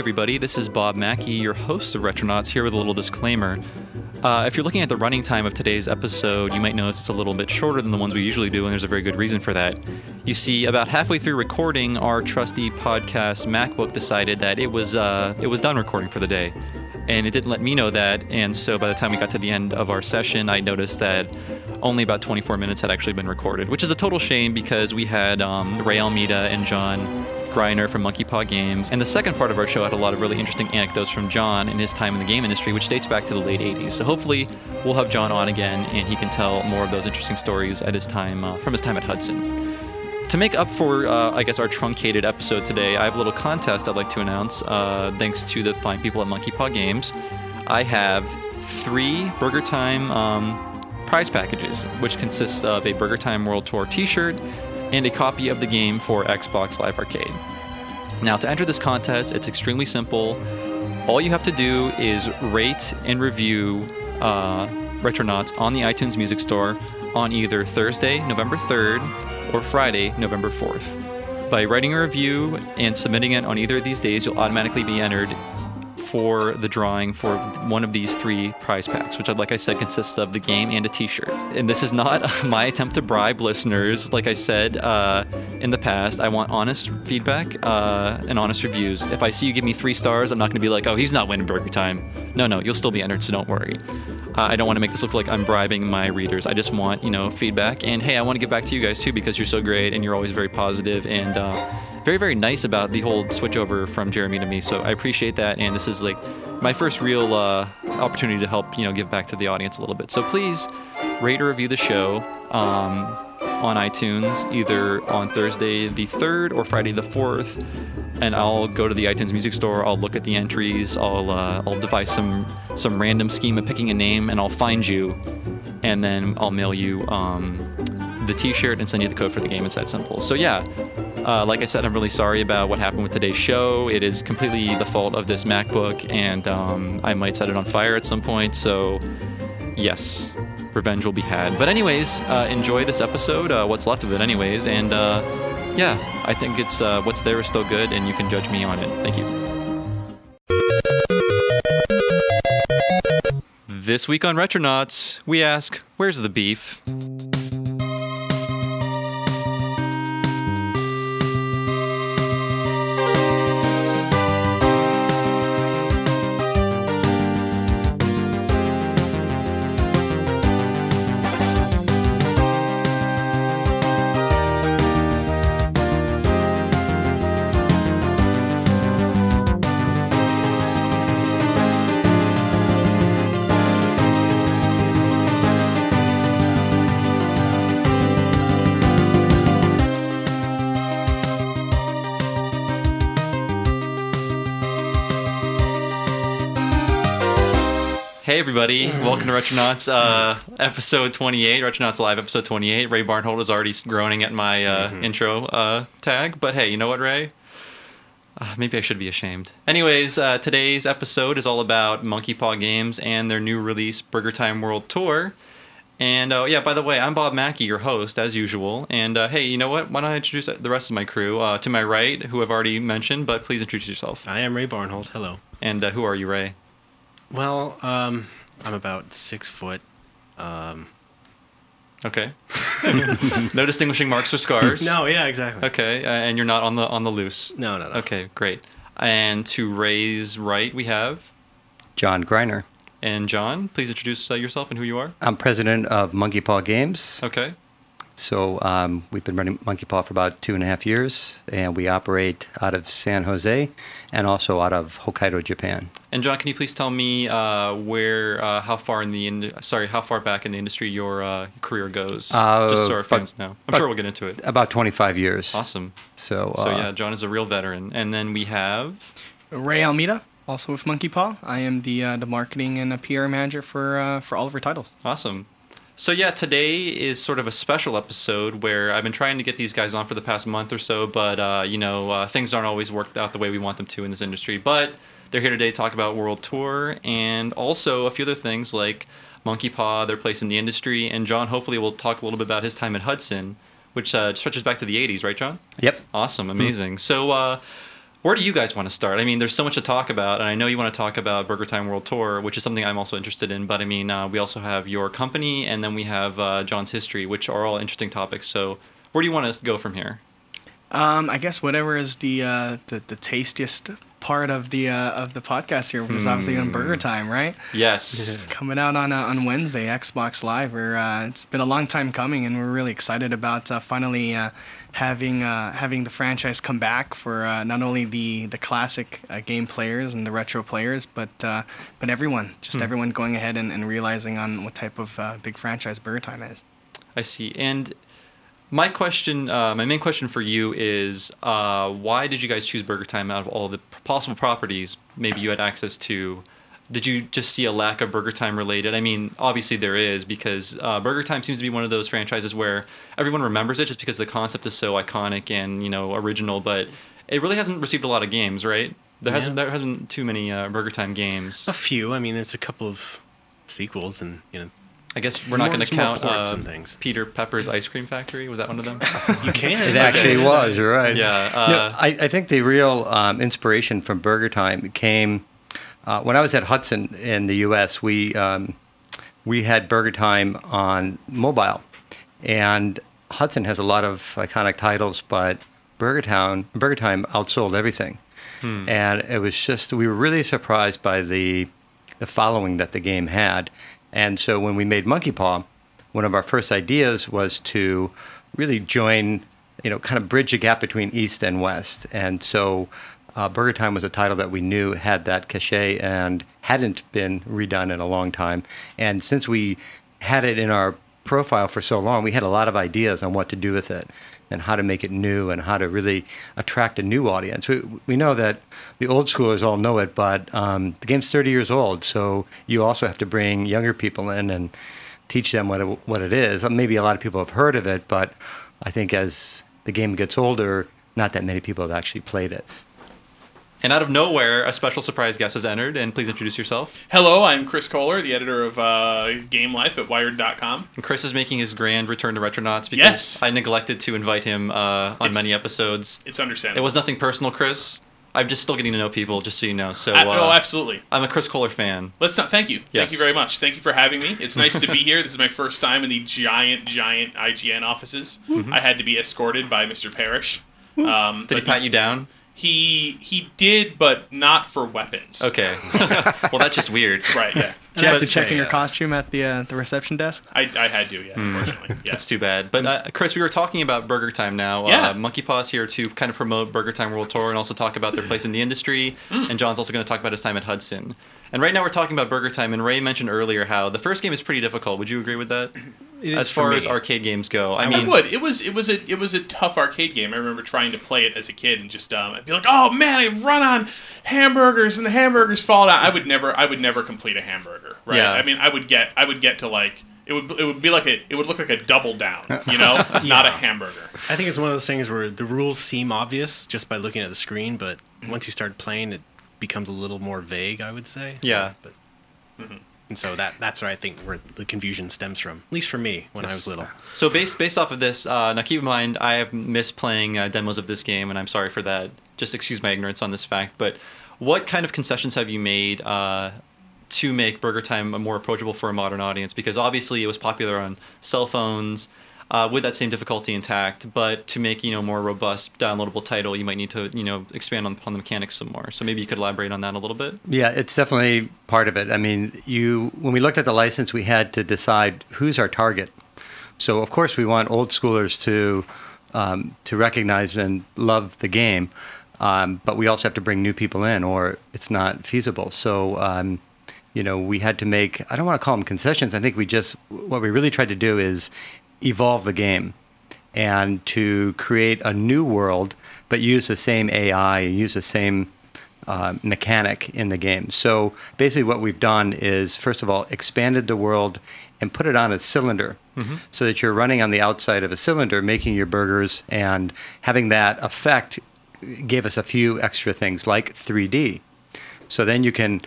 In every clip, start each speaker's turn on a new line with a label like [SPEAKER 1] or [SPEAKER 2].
[SPEAKER 1] everybody, this is Bob Mackey, your host of Retronauts, here with a little disclaimer. Uh, if you're looking at the running time of today's episode, you might notice it's a little bit shorter than the ones we usually do, and there's a very good reason for that. You see, about halfway through recording, our trusty podcast MacBook decided that it was uh, it was done recording for the day, and it didn't let me know that. And so by the time we got to the end of our session, I noticed that only about 24 minutes had actually been recorded, which is a total shame because we had um, Ray Almeida and John Greiner from Monkey Paw Games. And the second part of our show had a lot of really interesting anecdotes from John and his time in the game industry, which dates back to the late 80s. So hopefully we'll have John on again and he can tell more of those interesting stories at his time uh, from his time at Hudson. To make up for, uh, I guess, our truncated episode today, I have a little contest I'd like to announce. Uh, thanks to the fine people at Monkey Paw Games, I have three Burger Time um, prize packages, which consists of a Burger Time World Tour T-shirt and a copy of the game for Xbox Live Arcade. Now, to enter this contest, it's extremely simple. All you have to do is rate and review uh, Retronauts on the iTunes Music Store on either Thursday, November 3rd, or Friday, November 4th. By writing a review and submitting it on either of these days, you'll automatically be entered for the drawing for one of these three prize packs, which, like I said, consists of the game and a T-shirt. And this is not my attempt to bribe listeners. Like I said uh, in the past, I want honest feedback uh, and honest reviews. If I see you give me three stars, I'm not going to be like, "Oh, he's not winning Burger Time." No, no, you'll still be entered, so don't worry. Uh, I don't want to make this look like I'm bribing my readers. I just want you know feedback, and hey, I want to give back to you guys too because you're so great and you're always very positive and uh, very very nice about the whole switch over from Jeremy to me. So I appreciate that, and this is like my first real uh, opportunity to help you know give back to the audience a little bit. So please rate or review the show um, on iTunes either on Thursday the third or Friday the fourth, and I'll go to the iTunes Music Store. I'll look at the entries. I'll uh, I'll devise some some random scheme of picking a name, and I'll find you, and then I'll mail you. Um, the T-shirt and send you the code for the game. It's that simple. So yeah, uh, like I said, I'm really sorry about what happened with today's show. It is completely the fault of this MacBook, and um, I might set it on fire at some point. So yes, revenge will be had. But anyways, uh, enjoy this episode. Uh, what's left of it, anyways, and uh, yeah, I think it's uh, what's there is still good, and you can judge me on it. Thank you. This week on Retronauts, we ask, "Where's the beef?" Everybody, welcome to Retronauts, uh, episode 28, Retronauts Live, episode 28. Ray Barnholt is already groaning at my uh, intro uh, tag, but hey, you know what, Ray? Uh, maybe I should be ashamed. Anyways, uh, today's episode is all about Monkey Paw Games and their new release, Burger Time World Tour. And uh, yeah, by the way, I'm Bob Mackey, your host, as usual. And uh, hey, you know what? Why don't I introduce the rest of my crew? Uh, to my right, who I've already mentioned, but please introduce yourself.
[SPEAKER 2] I am Ray Barnholt. Hello.
[SPEAKER 1] And uh, who are you, Ray?
[SPEAKER 2] Well, um, I'm about six foot. Um,
[SPEAKER 1] Okay. no distinguishing marks or scars.
[SPEAKER 2] no, yeah, exactly.
[SPEAKER 1] Okay, uh, and you're not on the on the loose.
[SPEAKER 2] No, no, no.
[SPEAKER 1] Okay, great. And to Ray's right, we have
[SPEAKER 3] John Greiner.
[SPEAKER 1] and John. Please introduce uh, yourself and who you are.
[SPEAKER 3] I'm president of Monkey Paw Games.
[SPEAKER 1] Okay.
[SPEAKER 3] So um, we've been running Monkey Paw for about two and a half years, and we operate out of San Jose and also out of Hokkaido, Japan.
[SPEAKER 1] And John, can you please tell me uh, where, uh, how far in the, in- sorry, how far back in the industry your uh, career goes?
[SPEAKER 3] Uh,
[SPEAKER 1] Just so our
[SPEAKER 3] about-
[SPEAKER 1] fans know. I'm sure we'll get into it.
[SPEAKER 3] About 25 years.
[SPEAKER 1] Awesome.
[SPEAKER 3] So,
[SPEAKER 1] So
[SPEAKER 3] uh,
[SPEAKER 1] yeah, John is a real veteran. And then we have.
[SPEAKER 4] Ray Almeida, also with Monkey Paw. I am the uh, the marketing and a PR manager for uh, for all of our titles.
[SPEAKER 1] Awesome. So yeah, today is sort of a special episode where I've been trying to get these guys on for the past month or so, but uh, you know uh, things aren't always worked out the way we want them to in this industry. But they're here today to talk about World Tour and also a few other things like Monkey Paw, their place in the industry, and John hopefully will talk a little bit about his time at Hudson, which uh, stretches back to the '80s, right, John?
[SPEAKER 3] Yep.
[SPEAKER 1] Awesome, amazing. So, uh, where do you guys want to start? I mean, there's so much to talk about, and I know you want to talk about Burger Time World Tour, which is something I'm also interested in. But I mean, uh, we also have your company, and then we have uh, John's history, which are all interesting topics. So, where do you want to go from here?
[SPEAKER 4] Um, I guess whatever is the uh, the, the tastiest part of the uh, of the podcast here was obviously on Burger Time, right?
[SPEAKER 1] Yes.
[SPEAKER 4] Coming out on uh, on Wednesday, Xbox Live. We're, uh, it's been a long time coming, and we're really excited about uh, finally uh, having uh, having the franchise come back for uh, not only the the classic uh, game players and the retro players, but uh, but everyone, just everyone going ahead and, and realizing on what type of uh, big franchise Burger Time is.
[SPEAKER 1] I see. And my question, uh, my main question for you is, uh, why did you guys choose Burger Time out of all the possible properties maybe you had access to? Did you just see a lack of Burger Time related? I mean, obviously there is because uh, Burger Time seems to be one of those franchises where everyone remembers it just because the concept is so iconic and you know original, but it really hasn't received a lot of games, right? There hasn't there hasn't too many uh, Burger Time games.
[SPEAKER 2] A few. I mean, there's a couple of sequels, and you know,
[SPEAKER 1] I guess we're not going to count
[SPEAKER 2] ports
[SPEAKER 1] uh,
[SPEAKER 2] and things.
[SPEAKER 1] Peter Pepper's Ice Cream Factory. Was that one of them?
[SPEAKER 2] you can.
[SPEAKER 3] It actually
[SPEAKER 1] Okay.
[SPEAKER 3] was. You're right.
[SPEAKER 1] Yeah,
[SPEAKER 3] No,
[SPEAKER 1] uh,
[SPEAKER 3] I, I think the real um, inspiration from Burger Time came uh, when I was at Hudson in the U.S. We um, we had Burger Time on mobile, and Hudson has a lot of iconic titles, but Burger Town Burger Time outsold everything, and it was just we were really surprised by the the following that the game had, and so when we made Monkey Paw, one of our first ideas was to really join, you know, kind of bridge a gap between East and West. And so uh, Burger Time was a title that we knew had that cachet and hadn't been redone in a long time. And since we had it in our profile for so long, we had a lot of ideas on what to do with it and how to make it new and how to really attract a new audience. We, we know that the old schoolers all know it, but um, the game's 30 years old, so you also have to bring younger people in and teach them what it, what it is. Maybe a lot of people have heard of it, but I think as the game gets older, not that many people have actually played it.
[SPEAKER 1] And out of nowhere, a special surprise guest has entered, and please introduce yourself.
[SPEAKER 5] Hello, I'm Chris Kohler, the editor of uh, Game Life at Wired.com.
[SPEAKER 1] And Chris is making his grand return to Retronauts because
[SPEAKER 5] Yes.
[SPEAKER 1] I neglected to invite him uh, on
[SPEAKER 5] It's-
[SPEAKER 1] many episodes.
[SPEAKER 5] It's understandable.
[SPEAKER 1] It was nothing personal, Chris. I'm just still getting to know people, just so you know. So uh,
[SPEAKER 5] oh, absolutely.
[SPEAKER 1] I'm a Chris Kohler fan.
[SPEAKER 5] Let's not. Thank you.
[SPEAKER 1] Yes.
[SPEAKER 5] Thank you very much. Thank you for having me. It's nice to be here. This is my first time in the giant, giant IGN offices. I had to be escorted by Mr. Parrish. Um,
[SPEAKER 1] Did he
[SPEAKER 5] but
[SPEAKER 1] pat you down?
[SPEAKER 5] He he did, but not for weapons.
[SPEAKER 1] Okay. well, that's just weird.
[SPEAKER 5] Right. Yeah.
[SPEAKER 4] Did you have to
[SPEAKER 1] But-
[SPEAKER 4] check in your
[SPEAKER 2] uh,
[SPEAKER 4] costume at the uh, the reception desk?
[SPEAKER 5] I, I had to. Yeah. Unfortunately. Yeah.
[SPEAKER 1] That's too bad. But uh, Chris, we were talking about Burger Time now.
[SPEAKER 5] Yeah.
[SPEAKER 1] Uh, Monkey Paw's here to kind of promote Burger Time World Tour and also talk about their place in the industry. And John's also going to talk about his time at Hudson. And right now we're talking about Burger Time. And Ray mentioned earlier how the first game is pretty difficult. Would you agree with that?
[SPEAKER 2] It is
[SPEAKER 1] as
[SPEAKER 2] for
[SPEAKER 1] far as arcade games go, I
[SPEAKER 5] I
[SPEAKER 1] mean,
[SPEAKER 5] would. It was it was a it was a tough arcade game. I remember trying to play it as a kid and just um, I'd be like, oh man, I run on hamburgers and the hamburgers fall down. I would never I would never complete a hamburger. Right.
[SPEAKER 1] Yeah.
[SPEAKER 5] I mean, I would get I would get to like it would it would be like a it would look like a double down. You know, not a hamburger.
[SPEAKER 2] I think it's one of those things where the rules seem obvious just by looking at the screen, but once you start playing, it becomes a little more vague. I would say.
[SPEAKER 1] Yeah.
[SPEAKER 2] But, and so that that's where I think where the confusion stems from. At least for me when I was little.
[SPEAKER 1] So based based off of this, uh, now keep in mind I have missed playing uh, demos of this game, and I'm sorry for that. Just excuse my ignorance on this fact. But what kind of concessions have you made uh, to make Burger Time more approachable for a modern audience? Because obviously it was popular on cell phones. Uh, with that same difficulty intact, but to make you know more robust downloadable title, you might need to you know expand on, on the mechanics some more. So maybe you could elaborate on that a little bit.
[SPEAKER 3] Yeah, it's definitely part of it. I mean, you when we looked at the license, we had to decide who's our target. So of course, we want old schoolers to um, to recognize and love the game, um, but we also have to bring new people in, or it's not feasible. So. Um, you know, we had to make, I don't want to call them concessions. I think we just, what we really tried to do is evolve the game and to create a new world, but use the same AI, use the same uh, mechanic in the game. So basically, what we've done is, first of all, expanded the world and put it on a cylinder so that you're running on the outside of a cylinder, making your burgers, and having that effect gave us a few extra things like 3D. So then you can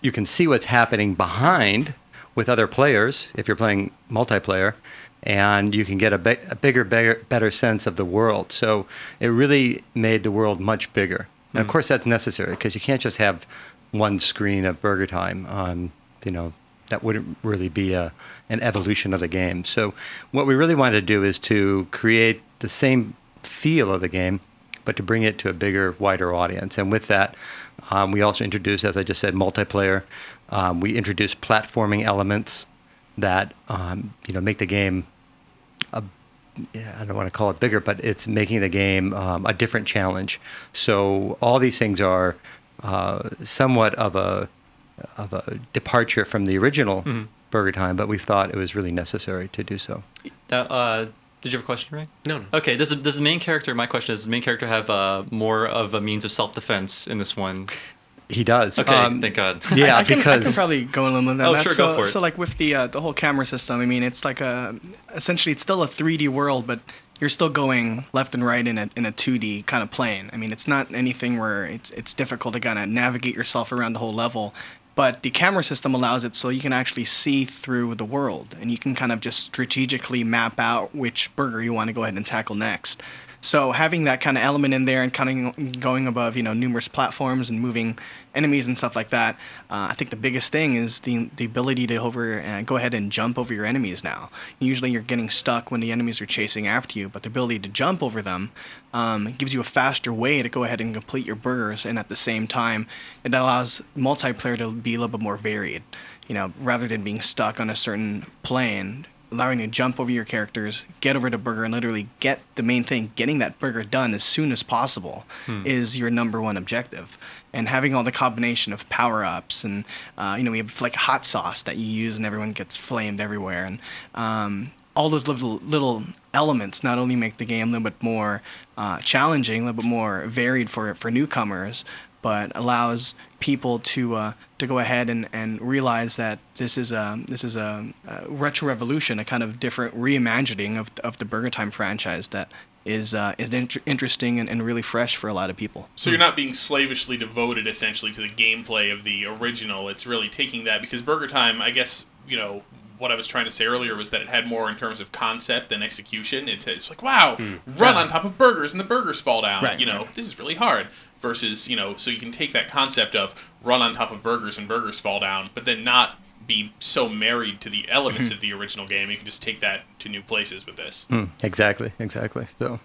[SPEAKER 3] you can see what's happening behind with other players if you're playing multiplayer, and you can get a, a bigger, bigger, better sense of the world. So it really made the world much bigger. And of course, that's necessary because you can't just have one screen of Burger Time. Um, you know, that wouldn't really be a, an evolution of the game. So, what we really wanted to do is to create the same feel of the game, but to bring it to a bigger, wider audience. And with that, um, we also introduced, as I just said, multiplayer. Um, we introduced platforming elements that um, you know make the game I don't want to call it bigger, but it's making the game um, a different challenge. So all these things are uh, somewhat of a of a departure from the original Burger Time, but we thought it was really necessary to do so.
[SPEAKER 1] Now, uh, did you have a question, Ray?
[SPEAKER 2] No, no.
[SPEAKER 1] Okay. Does the, does the main character? My question is: Does the main character have uh, more of a means of self defense in this one?
[SPEAKER 3] He does.
[SPEAKER 1] Okay,
[SPEAKER 3] Um,
[SPEAKER 1] thank God.
[SPEAKER 3] Yeah,
[SPEAKER 4] I, I can,
[SPEAKER 3] because
[SPEAKER 4] I can probably go a little bit on
[SPEAKER 1] Oh,
[SPEAKER 4] that.
[SPEAKER 1] sure,
[SPEAKER 4] so,
[SPEAKER 1] go for it.
[SPEAKER 4] So like with the uh, the whole camera system, I mean, it's like a essentially it's still a 3D world, but you're still going left and right in a in a 2D kind of plane. I mean, it's not anything where it's it's difficult to kind of navigate yourself around the whole level. But the camera system allows it so you can actually see through the world, and you can kind of just strategically map out which burger you want to go ahead and tackle next. So having that kind of element in there and kind of going above, you know, numerous platforms and moving enemies and stuff like that, uh, I think the biggest thing is the the ability to over uh, go ahead and jump over your enemies now. Usually you're getting stuck when the enemies are chasing after you, but the ability to jump over them um, gives you a faster way to go ahead and complete your burgers, and at the same time, it allows multiplayer to be a little bit more varied. You know, rather than being stuck on a certain plane, allowing you to jump over your characters, get over the burger, and literally get the main thing, getting that burger done as soon as possible, is your number one objective. And having all the combination of power ups, and uh, you know, we have like hot sauce that you use, and everyone gets flamed everywhere, and um, all those little little elements not only make the game a little bit more uh, challenging, a little bit more varied for for newcomers, but allows people to uh, to go ahead and, and realize that this is a this is a, a retro revolution, a kind of different reimagining of of the Burger Time franchise that is uh, is int- interesting and, and really fresh for a lot of people.
[SPEAKER 5] So you're not being slavishly devoted essentially to the gameplay of the original. It's really taking that because Burger Time, I guess, you know, what I was trying to say earlier was that it had more in terms of concept than execution. It's, it's like, wow, run on top of burgers and the burgers fall down.
[SPEAKER 4] Right,
[SPEAKER 5] you know,
[SPEAKER 4] right.
[SPEAKER 5] this is really hard. Versus, you know, so you can take that concept of run on top of burgers and burgers fall down, but then not be so married to the elements of the original game. You can just take that to new places with this.
[SPEAKER 3] Mm, exactly, exactly. So,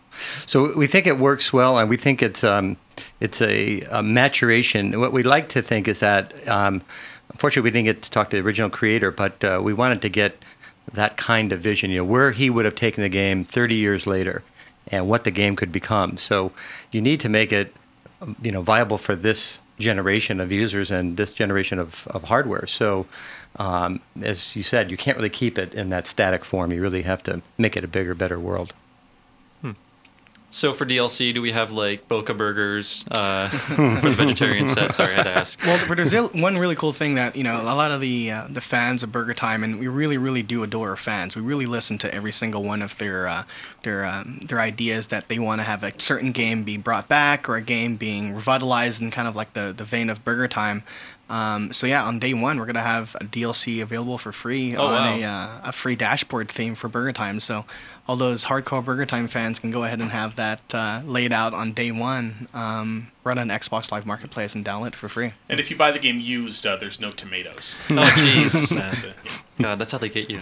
[SPEAKER 3] so we think it works well, and we think it's um, it's a, a maturation. What we like to think is that, um, unfortunately, we didn't get to talk to the original creator, but uh, we wanted to get that kind of vision. You know, where he would have taken the game 30 years later, and what the game could become. So, you need to make it, you know, viable for this generation of users and this generation of, of hardware. So, um, as you said, you can't really keep it in that static form. You really have to make it a bigger, better world.
[SPEAKER 1] So for DLC, do we have like Boca burgers uh, for the vegetarian set? Sorry, I had to ask.
[SPEAKER 4] Well, but there's one really cool thing that you know a lot of the uh, the fans of Burger Time, and we really, really do adore our fans. We really listen to every single one of their uh, their um, their ideas that they want to have a certain game being brought back or a game being revitalized in kind of like the the vein of Burger Time. Um, so yeah, on day one, we're gonna have a DLC available for free
[SPEAKER 1] Oh,
[SPEAKER 4] on
[SPEAKER 1] wow.
[SPEAKER 4] a uh, a free dashboard theme for Burger Time. So all those hardcore Burger Time fans can go ahead and have that uh, laid out on day one, um, run on Xbox Live Marketplace and download it for free.
[SPEAKER 5] And if you buy the game used, uh, there's no tomatoes.
[SPEAKER 1] Oh jeez,
[SPEAKER 5] That's yeah.
[SPEAKER 1] God, that's how they get you.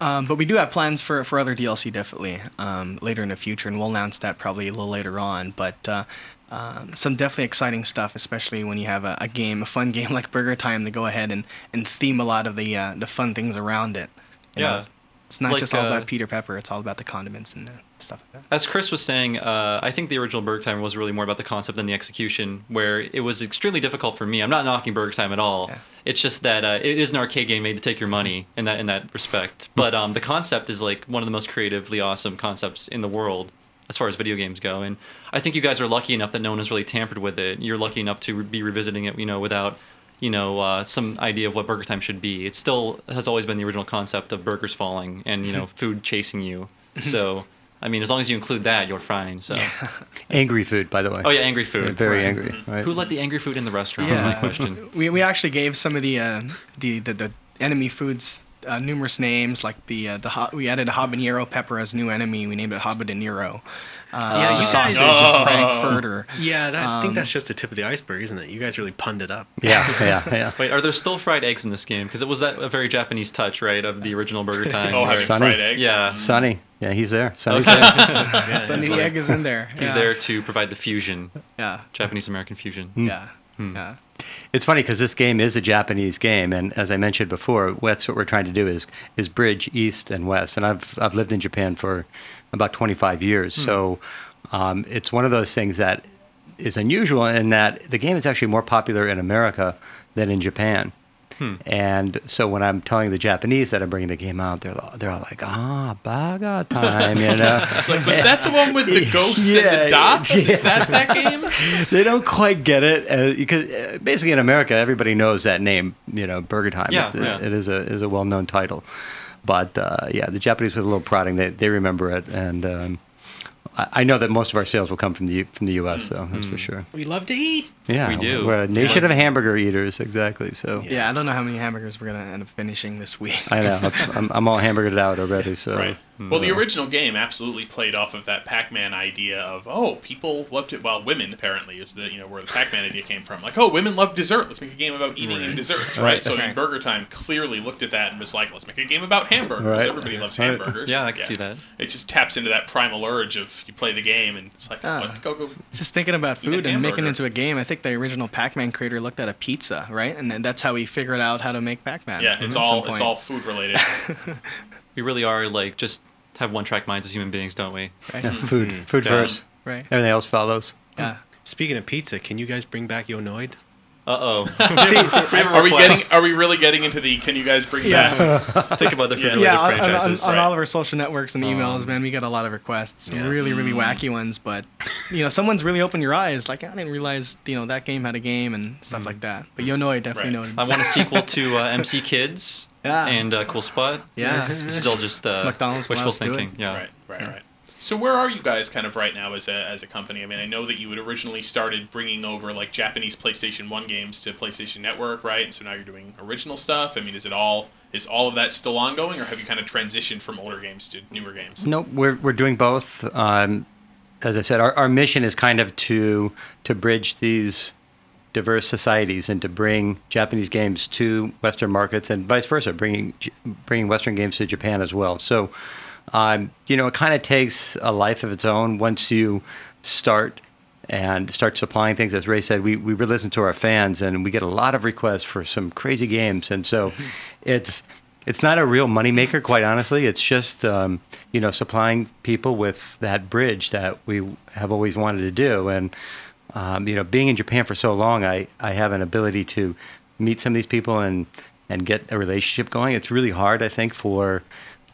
[SPEAKER 4] Um, but we do have plans for, for other DLC definitely um, later in the future, and we'll announce that probably a little later on. But uh, um, some definitely exciting stuff, especially when you have a, a game, a fun game like Burger Time, to go ahead and, and theme a lot of the uh, the fun things around it. You know,
[SPEAKER 1] Yeah.
[SPEAKER 4] it's, it's not
[SPEAKER 1] Like,
[SPEAKER 4] just all
[SPEAKER 1] uh,
[SPEAKER 4] about Peter Pepper; it's all about the condiments and uh, stuff like that.
[SPEAKER 1] As Chris was saying, uh, I think the original Burger Time was really more about the concept than the execution, where it was extremely difficult for me. I'm not knocking Burger Time at all.
[SPEAKER 4] Yeah.
[SPEAKER 1] It's just that uh, it is an arcade game made to take your money in that in that respect. But um, the concept is like one of the most creatively awesome concepts in the world as far as video games go. And I think you guys are lucky enough that no one has really tampered with it. You're lucky enough to be revisiting it, you know, without you know uh, some idea of what Burger Time should be. It still has always been the original concept of burgers falling and you know food chasing you. So. I mean, as long as you include that, you're fine. So,
[SPEAKER 3] Angry food, by the way.
[SPEAKER 1] oh yeah, angry food.
[SPEAKER 3] Yeah, very
[SPEAKER 4] Right.
[SPEAKER 3] angry. Right?
[SPEAKER 1] Who let the angry food in the restaurant? Is my question.
[SPEAKER 4] We, we actually gave some of the, uh, the, the the enemy foods uh, numerous names like the uh, the ha- we added a habanero pepper as new enemy. We named it habanero. Uh,
[SPEAKER 2] Yeah, you
[SPEAKER 4] sausage
[SPEAKER 2] guys-
[SPEAKER 4] is
[SPEAKER 5] Oh.
[SPEAKER 4] frankfurter.
[SPEAKER 2] Yeah, that, I think
[SPEAKER 4] Um,
[SPEAKER 2] that's just the tip of the iceberg, isn't it? You guys really punned it up.
[SPEAKER 3] Yeah, yeah, yeah.
[SPEAKER 1] Wait, are there still fried eggs in this game? Because it was that a very Japanese touch, right, of the original Burger Time.
[SPEAKER 5] Oh, having
[SPEAKER 3] Sunny.
[SPEAKER 5] fried eggs.
[SPEAKER 1] yeah,
[SPEAKER 3] Sunny. yeah, he's there. Sonny's
[SPEAKER 1] Okay.
[SPEAKER 3] there.
[SPEAKER 2] Yeah,
[SPEAKER 4] Sunny
[SPEAKER 2] it's like-
[SPEAKER 4] egg is in there.
[SPEAKER 1] he's there to provide the fusion,
[SPEAKER 4] Yeah,
[SPEAKER 1] Japanese American fusion.
[SPEAKER 4] yeah, yeah.
[SPEAKER 3] It's funny because this game is a Japanese game, and as I mentioned before, that's what we're trying to do is is bridge east and west. And I've I've lived in Japan for about 25 years, so um, it's one of those things that is unusual in that the game is actually more popular in America than in Japan. And so when I'm telling the Japanese that I'm bringing the game out, they're they're all like, "Ah, Baga time," you know.
[SPEAKER 5] It's like, was that the one with the ghosts and the dots?
[SPEAKER 3] yeah.
[SPEAKER 5] Is that that game?
[SPEAKER 3] they don't quite get it uh, because uh, basically in America everybody knows that name. You know, Burger Time.
[SPEAKER 1] Yeah,
[SPEAKER 3] it's,
[SPEAKER 1] yeah.
[SPEAKER 3] it is a is a well known title. But uh, yeah, the Japanese with a little prodding, they they remember it, and um, I, I know that most of our sales will come from the U- from the U.S. So that's for hmm. sure.
[SPEAKER 2] We love to eat.
[SPEAKER 3] Yeah,
[SPEAKER 1] We do.
[SPEAKER 3] We're a nation of hamburger eaters, exactly. So
[SPEAKER 4] Yeah, I don't know how many hamburgers we're gonna end up finishing this week.
[SPEAKER 3] I know I'm, I'm all hamburgered out already. So
[SPEAKER 5] Right. Well, the original game absolutely played off of that Pac-Man idea of oh, people loved it. Well, women apparently is the you know where the Pac-Man idea came from. Like oh, women love dessert. Let's make a game about eating and desserts. Right.
[SPEAKER 3] Right.
[SPEAKER 5] So
[SPEAKER 4] Okay.
[SPEAKER 5] in Burger Time clearly looked at that and was like, let's make a game about hamburgers.
[SPEAKER 3] Right.
[SPEAKER 5] Everybody loves hamburgers.
[SPEAKER 1] Yeah, I can see that.
[SPEAKER 5] It just taps into that primal urge of you play the game and it's like
[SPEAKER 4] Ah.
[SPEAKER 5] what go go.
[SPEAKER 4] Just thinking about food and making it into a game. I think the original Pac-Man creator looked at a pizza, right, and then that's how he figured out how to make Pac-Man.
[SPEAKER 5] Yeah, it's
[SPEAKER 4] at some
[SPEAKER 5] all it's all food related.
[SPEAKER 1] We really are like just have one track minds as human beings, don't we?
[SPEAKER 3] yeah, mm-hmm. food, mm. food
[SPEAKER 1] Yeah.
[SPEAKER 3] first.
[SPEAKER 4] right.
[SPEAKER 3] Everything else follows.
[SPEAKER 4] Yeah.
[SPEAKER 2] Speaking of pizza, can you guys bring back Yo! Noid?
[SPEAKER 1] Uh oh.
[SPEAKER 4] See, see,
[SPEAKER 5] are we getting? Are we really getting into the? Can you guys bring
[SPEAKER 4] Yeah.
[SPEAKER 5] back?
[SPEAKER 1] Think about the food
[SPEAKER 5] Yeah.
[SPEAKER 4] yeah, on, on, on,
[SPEAKER 1] franchises.
[SPEAKER 4] on
[SPEAKER 5] Right.
[SPEAKER 4] all of our social networks and emails,
[SPEAKER 1] Um,
[SPEAKER 4] man, we get a lot of requests. Some
[SPEAKER 2] Yeah.
[SPEAKER 4] really, really wacky ones, but you know, someone's really opened your eyes. Like, I didn't realize, you know, that game had a game and stuff like that. But Yo! Noid definitely
[SPEAKER 5] Right.
[SPEAKER 4] noted.
[SPEAKER 1] I want a sequel to uh, MC Kids
[SPEAKER 4] Yeah.
[SPEAKER 1] and uh, Cool Spot.
[SPEAKER 4] Yeah.
[SPEAKER 1] Still just uh,
[SPEAKER 4] McDonald's
[SPEAKER 1] wishful
[SPEAKER 4] allows to do it.
[SPEAKER 1] thinking. Yeah.
[SPEAKER 5] Right, right, right. So where are you guys kind of right now as a, as a company? I mean, I know that you had originally started bringing over like Japanese PlayStation 1 games to PlayStation Network, right? And so now you're doing original stuff. I mean, is it all is all of that still ongoing or have you kind of transitioned from older games to newer games?
[SPEAKER 3] No, we're we're doing both. Um, as I said, our, our mission is kind of to to bridge these diverse societies and to bring Japanese games to Western markets and vice versa, bringing bringing Western games to Japan as well. So, um, you know, it kind of takes a life of its own once you start and start supplying things. As Ray said, we, we really listen to our fans and we get a lot of requests for some crazy games. And so it's it's not a real moneymaker, quite honestly. It's just um, you know supplying people with that bridge that we have always wanted to do. And um, you know, being in Japan for so long, I, I have an ability to meet some of these people and and get a relationship going. It's really hard, I think, for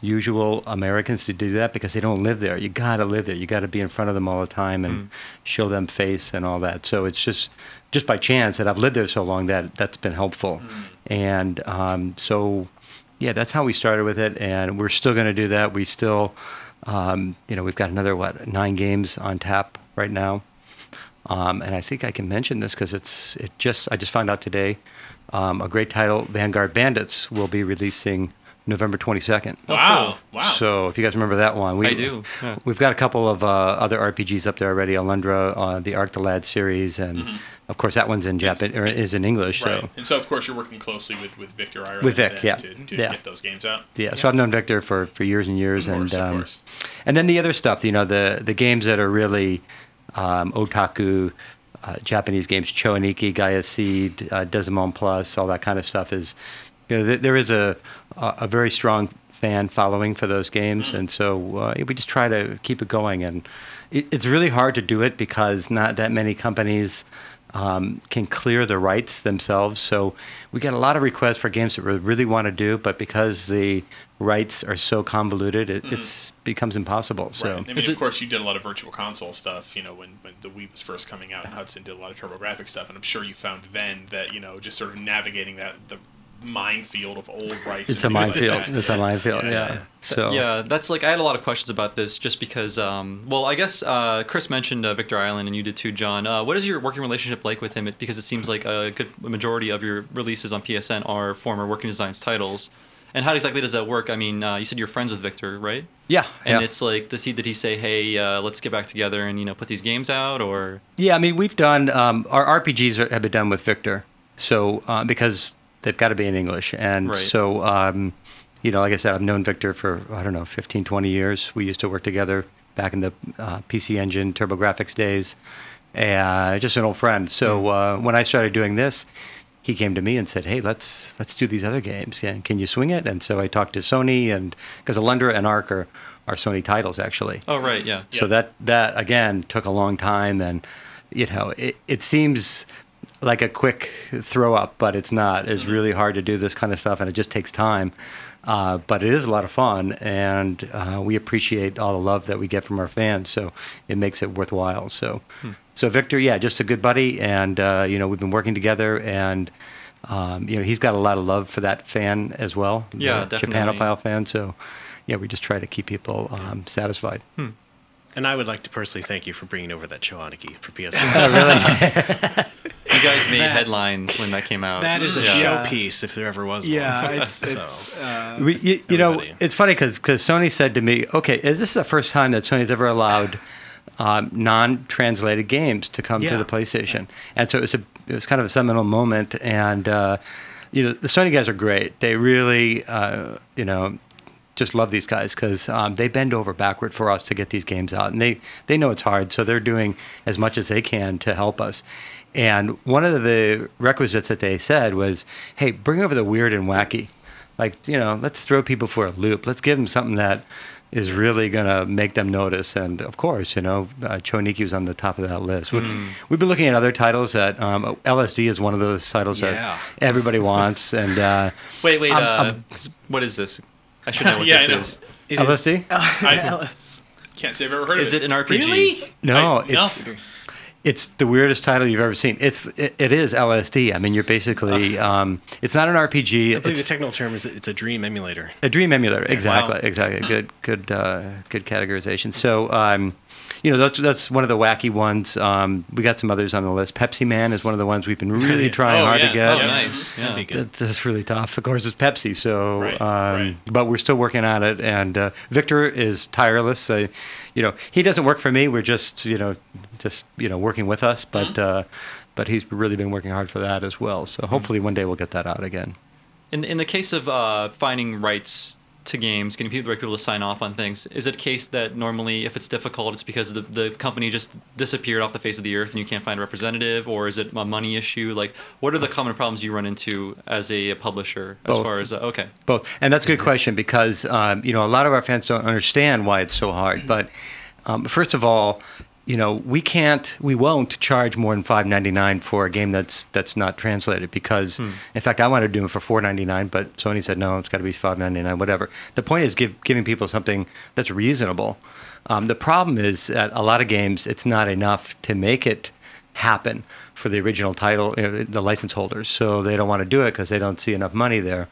[SPEAKER 3] usual Americans to do that because they don't live there. You got to live there. You got to be in front of them all the time and show them face and all that. So it's just just by chance that I've lived there so long that that's been helpful. And um, so yeah, that's how we started with it, and we're still going to do that. We still, um, you know, we've got another what nine games on tap right now. Um, and I think I can mention this because it's it just I just found out today. Um, a great title, Vanguard Bandits, will be releasing November 22nd.
[SPEAKER 5] Wow, wow.
[SPEAKER 3] So if you guys remember that one, we,
[SPEAKER 1] I do, yeah.
[SPEAKER 3] We've got a couple of uh, other RPGs up there already. Alundra, uh, the Arc the Lad series, and of course that one's in Japan or is in English.
[SPEAKER 5] Mm-hmm. right.
[SPEAKER 3] So
[SPEAKER 5] And so of course you're working closely with, with Victor Ireland
[SPEAKER 3] With Vic, yeah,
[SPEAKER 5] to, to
[SPEAKER 3] yeah.
[SPEAKER 5] get those games out.
[SPEAKER 3] yeah, so I've known Victor for, for years and years,
[SPEAKER 5] Of course,
[SPEAKER 3] and
[SPEAKER 5] of
[SPEAKER 3] um,
[SPEAKER 5] course.
[SPEAKER 3] and then the other stuff, you know, the the games that are really um, otaku. Uh, Japanese games, Cho Aniki, Gaia Seed, uh, Dezaemon Plus, all that kind of stuff is, you know, th- there is a a a very strong fan following for those games, and so uh, we just try to keep it going. And it, it's really hard to do it because not that many companies um, can clear the rights themselves. So we get a lot of requests for games that we really want to do, but because the rights are so convoluted, it it's becomes impossible. So
[SPEAKER 5] Right. I mean, of
[SPEAKER 1] it-
[SPEAKER 5] course, you did a lot of virtual console stuff. You know, when, when the Wii was first coming out, and Hudson did a lot of TurboGrafx stuff, and I'm sure you found then that you know just sort of navigating that the minefield of old rights.
[SPEAKER 3] it's a
[SPEAKER 5] things like
[SPEAKER 3] minefield. it's a minefield.
[SPEAKER 5] Yeah,
[SPEAKER 3] Yeah.
[SPEAKER 5] yeah.
[SPEAKER 3] So
[SPEAKER 1] yeah, that's like I had a lot of questions about this just because. Um, well, I guess uh, Chris mentioned uh, Victor Ireland, and you did too, John. Uh, what is your working relationship like with him? It, because it seems like a good majority of your releases on PSN are former Working Designs titles. And how exactly does that work? I mean, uh, you said you're friends with Victor, right?
[SPEAKER 3] Yeah,
[SPEAKER 1] And
[SPEAKER 3] yeah.
[SPEAKER 1] it's like, does he did he say, hey, uh, let's get back together and you know put these games out, or
[SPEAKER 3] Yeah, I mean, we've done um, our RPGs are, have been done with Victor, so uh, because they've got to be in English, and
[SPEAKER 1] Right.
[SPEAKER 3] so um, you know, like I said, I've known Victor for I don't know, 15, 20 years. We used to work together back in the uh, PC Engine TurboGrafx days, and just an old friend. So uh, when I started doing this. He came to me and said, "Hey, let's let's do these other games. Yeah, can you swing it?" And so I talked to Sony, and because Alundra and Arc are, are Sony titles actually.
[SPEAKER 1] oh right, yeah,
[SPEAKER 3] So
[SPEAKER 5] Yeah.
[SPEAKER 3] that that again took a long time, and you know it, it seems like a quick throw up, but it's not. It's really hard to do this kind of stuff, and it just takes time. Uh, but it is a lot of fun, and uh, we appreciate all the love that we get from our fans. So it makes it worthwhile. So, so Victor, yeah, just a good buddy, and uh, you know we've been working together, and um, you know he's got a lot of love for that fan as well.
[SPEAKER 1] Yeah,
[SPEAKER 3] the
[SPEAKER 1] definitely.
[SPEAKER 3] Japanophile fan. So yeah, we just try to keep people um, satisfied.
[SPEAKER 2] And I would like to personally thank you for bringing over that Cho Aniki for PS4.
[SPEAKER 1] you guys made
[SPEAKER 2] That-
[SPEAKER 1] headlines when that came out.
[SPEAKER 2] that is a
[SPEAKER 1] Yeah.
[SPEAKER 4] Yeah.
[SPEAKER 2] showpiece if there ever was
[SPEAKER 4] Yeah,
[SPEAKER 2] one.
[SPEAKER 4] it's
[SPEAKER 2] So-
[SPEAKER 4] it's. Uh,
[SPEAKER 3] We, you, you know, it's funny because because Sony said to me, "Okay, is this the first time that Sony's ever allowed um, non-translated games to come to the PlayStation?" And so it was a it was kind of a seminal moment. And uh, you know, the Sony guys are great. They really, uh, you know. Just love these guys because um, they bend over backward for us to get these games out, and they they know it's hard, so they're doing as much as they can to help us. And one of the requisites that they said was, "Hey, bring over the weird and wacky." like you know let's throw people for a loop let's give them something that is really going to make them notice and of course you know uh, Cho Aniki was on the top of that list we, we've been looking at other titles that um, lsd is one of those titles
[SPEAKER 2] Yeah.
[SPEAKER 3] that everybody wants and uh,
[SPEAKER 1] Wait, wait.
[SPEAKER 3] I'm-
[SPEAKER 1] uh,
[SPEAKER 3] I'm-
[SPEAKER 1] what is this? I should know what
[SPEAKER 5] Yeah,
[SPEAKER 1] this
[SPEAKER 5] I know.
[SPEAKER 1] is.
[SPEAKER 2] It is-
[SPEAKER 3] lsd
[SPEAKER 5] I can't say I've ever heard
[SPEAKER 1] Is
[SPEAKER 5] of
[SPEAKER 1] it.
[SPEAKER 5] Is it.
[SPEAKER 1] an RPG?
[SPEAKER 5] Really?
[SPEAKER 3] no
[SPEAKER 5] I- no.
[SPEAKER 3] it's it's the weirdest title you've ever seen it's it, it is lsd i mean you're basically um, it's not an rpg
[SPEAKER 2] I believe
[SPEAKER 3] it's
[SPEAKER 2] the technical term is it's a dream emulator.
[SPEAKER 3] A dream emulator, exactly,
[SPEAKER 5] Wow.
[SPEAKER 3] exactly. Good, good, uh, good categorization. So, um, you know, that's that's one of the wacky ones. Um, we got some others on the list. Pepsi Man is one of the ones we've been really trying
[SPEAKER 5] Oh,
[SPEAKER 3] hard
[SPEAKER 5] yeah.
[SPEAKER 3] to get.
[SPEAKER 1] Oh, nice. Yeah.
[SPEAKER 3] That- That's really tough. Of course, it's Pepsi, so
[SPEAKER 5] Right,
[SPEAKER 3] um,
[SPEAKER 5] right.
[SPEAKER 3] but we're still working on it. And uh, Victor is tireless. Uh, you know, he doesn't work for me. We're just you know, just you know, working with us. But
[SPEAKER 5] Mm-hmm.
[SPEAKER 3] uh, but he's really been working hard for that as well. So hopefully one day we'll get that out again.
[SPEAKER 1] In in the case of uh, finding rights to games, getting people, the right people to sign off on things, is it a case that normally, if it's difficult, it's because the the company just disappeared off the face of the earth and you can't find a representative, or is it a money issue? Like, what are the common problems you run into as a publisher as
[SPEAKER 3] Both.
[SPEAKER 1] far as uh, okay?
[SPEAKER 3] Both, and that's a good question because um, you know a lot of our fans don't understand why it's so hard. But um, first of all, you know we can't, we won't charge more than five ninety nine for a game that's that's not translated because, in fact, I wanted to do it for four ninety nine, but Sony said no, it's got to be five ninety nine, whatever. The point is give, giving people something that's reasonable. Um, the problem is that a lot of games, it's not enough to make it happen for the original title, uh, the license holders. So they don't want to do it because they don't see enough money there.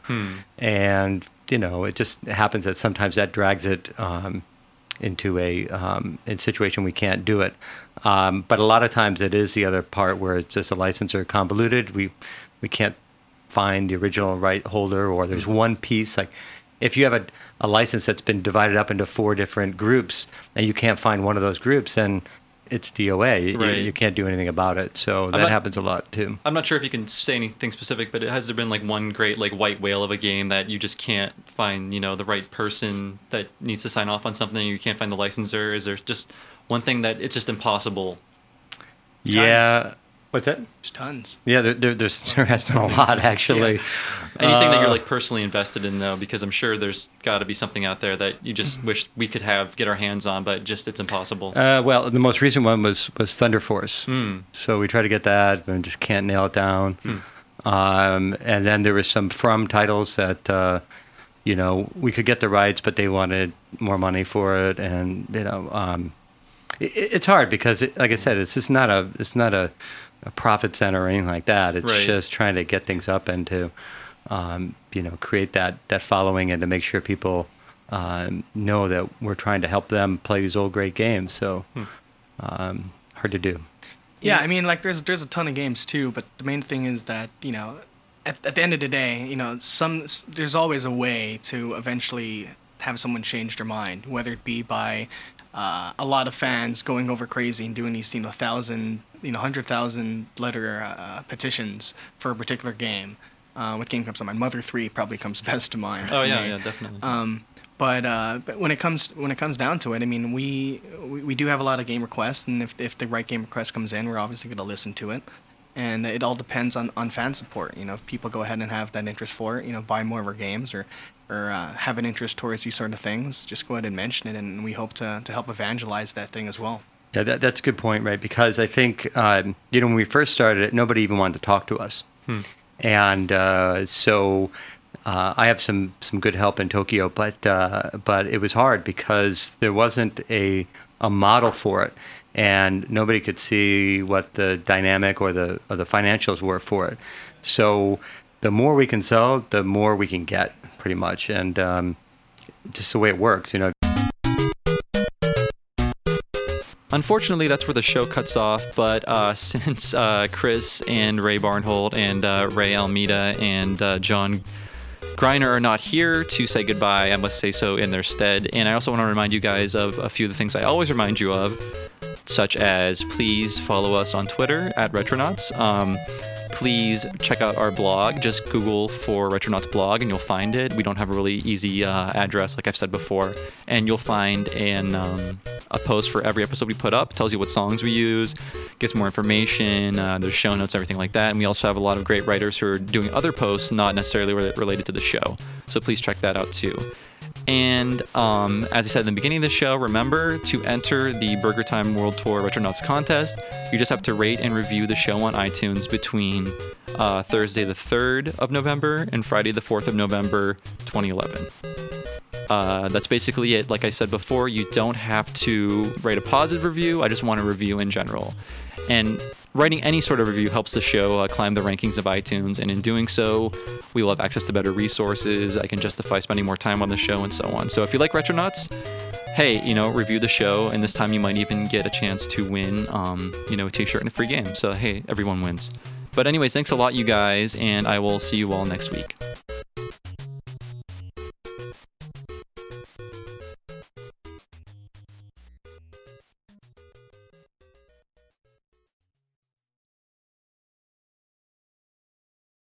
[SPEAKER 3] And, you know, it just happens that sometimes that drags it um, into a, um, a situation we can't do it. Um, but a lot of times it is the other part where it's just a licensor convoluted. We, we can't find the original right holder or there's one piece like if you have a, a license that's been divided up into four different groups and you can't find one of those groups then it's DOA. You-
[SPEAKER 1] Right.
[SPEAKER 3] You, can't do anything about it. So that
[SPEAKER 1] not-
[SPEAKER 3] happens a lot too.
[SPEAKER 1] I'm not sure if you can say anything specific, but has there been like one great like white whale of a game that you just can't find, you know, the right person that needs to sign off on something? You can't find the licensor. Is there just one thing that it's just impossible?
[SPEAKER 3] Yeah. What's that?
[SPEAKER 4] There's tons.
[SPEAKER 3] Yeah, there, there, there's, there has been a lot actually.
[SPEAKER 1] Anything that you're
[SPEAKER 3] Uh,
[SPEAKER 1] like personally invested in though, because I'm sure there's got to be something out there that you just wish we could have get our hands on, but just it's impossible.
[SPEAKER 3] Uh, well, the most recent one was was Thunder Force.
[SPEAKER 1] Hmm.
[SPEAKER 3] So we tried to get that, and just can't nail it down. Um, and then there was some From titles that uh, you know we could get the rights, but they wanted more money for it, and you know um, it, it's hard because, it, like I said, it's just not a it's not a, a profit center or anything like that. It's
[SPEAKER 1] Right.
[SPEAKER 3] just trying to get things up and to um, you know create that that following and to make sure people um, know that we're trying to help them play these old great games. So um, hard to do.
[SPEAKER 4] Yeah, I mean, like there's there's a ton of games too, but the main thing is that you know, at, at the end of the day, you know, some there's always a way to eventually have someone change their mind, whether it be by uh, a lot of fans going over crazy and doing these, you know, thousand, you know, hundred thousand letter uh, petitions for a particular game. Uh, what game comes to mind? Mother Three probably comes best to mind.
[SPEAKER 1] Oh yeah,
[SPEAKER 4] me.
[SPEAKER 1] yeah, definitely.
[SPEAKER 4] Um, but uh, but when it comes when it comes down to it, I mean, we, we we do have a lot of game requests, and if if the right game request comes in, we're obviously going to listen to it. And it all depends on, on fan support. You know, if people go ahead and have that interest for it, you know, buy more of our games or or uh, have an interest towards these sort of things, just go ahead and mention it, and we hope to to help evangelize that thing as well.
[SPEAKER 3] Yeah, that, that's a good point, right? Because I think, um, you know, when we first started it, nobody even wanted to talk to us. And uh, so uh, I have some, some good help in Tokyo, but, uh, but it was hard because there wasn't a, a model for it. And nobody could see what the dynamic or the, or the financials were for it. So the more we can sell, the more we can get, pretty much. And um, just the way it works, you know.
[SPEAKER 1] Unfortunately, that's where the show cuts off. But uh, since uh, Chris and Ray Barnholt and uh, Ray Almeida and uh, John Greiner are not here to say goodbye, I must say so in their stead. And I also want to remind you guys of a few of the things I always remind you of, such as please follow us on Twitter at Retronauts. Um, please check out our blog. Just Google for Retronauts blog and you'll find it. We don't have a really easy uh, address, like I've said before. And you'll find an, um, a post for every episode we put up. tells you what songs we use, gives more information. Uh, there's show notes, everything like that. And we also have a lot of great writers who are doing other posts, not necessarily re- related to the show. So please check that out too. And um, as I said in the beginning of the show, remember to enter the Burger Time World Tour Retronauts contest. You just have to rate and review the show on iTunes between uh, Thursday the 3rd of November and Friday the 4th of November 2011. Uh, that's basically it. Like I said before, you don't have to write a positive review. I just want a review in general. And writing any sort of review helps the show uh, climb the rankings of iTunes. And in doing so, we will have access to better resources. I can justify spending more time on the show and so on. So if you like Retronauts, hey, you know, review the show. And this time you might even get a chance to win, um, you know, a t shirt and a free game. So hey, everyone wins. But, anyways, thanks a lot, you guys. And I will see you all next week.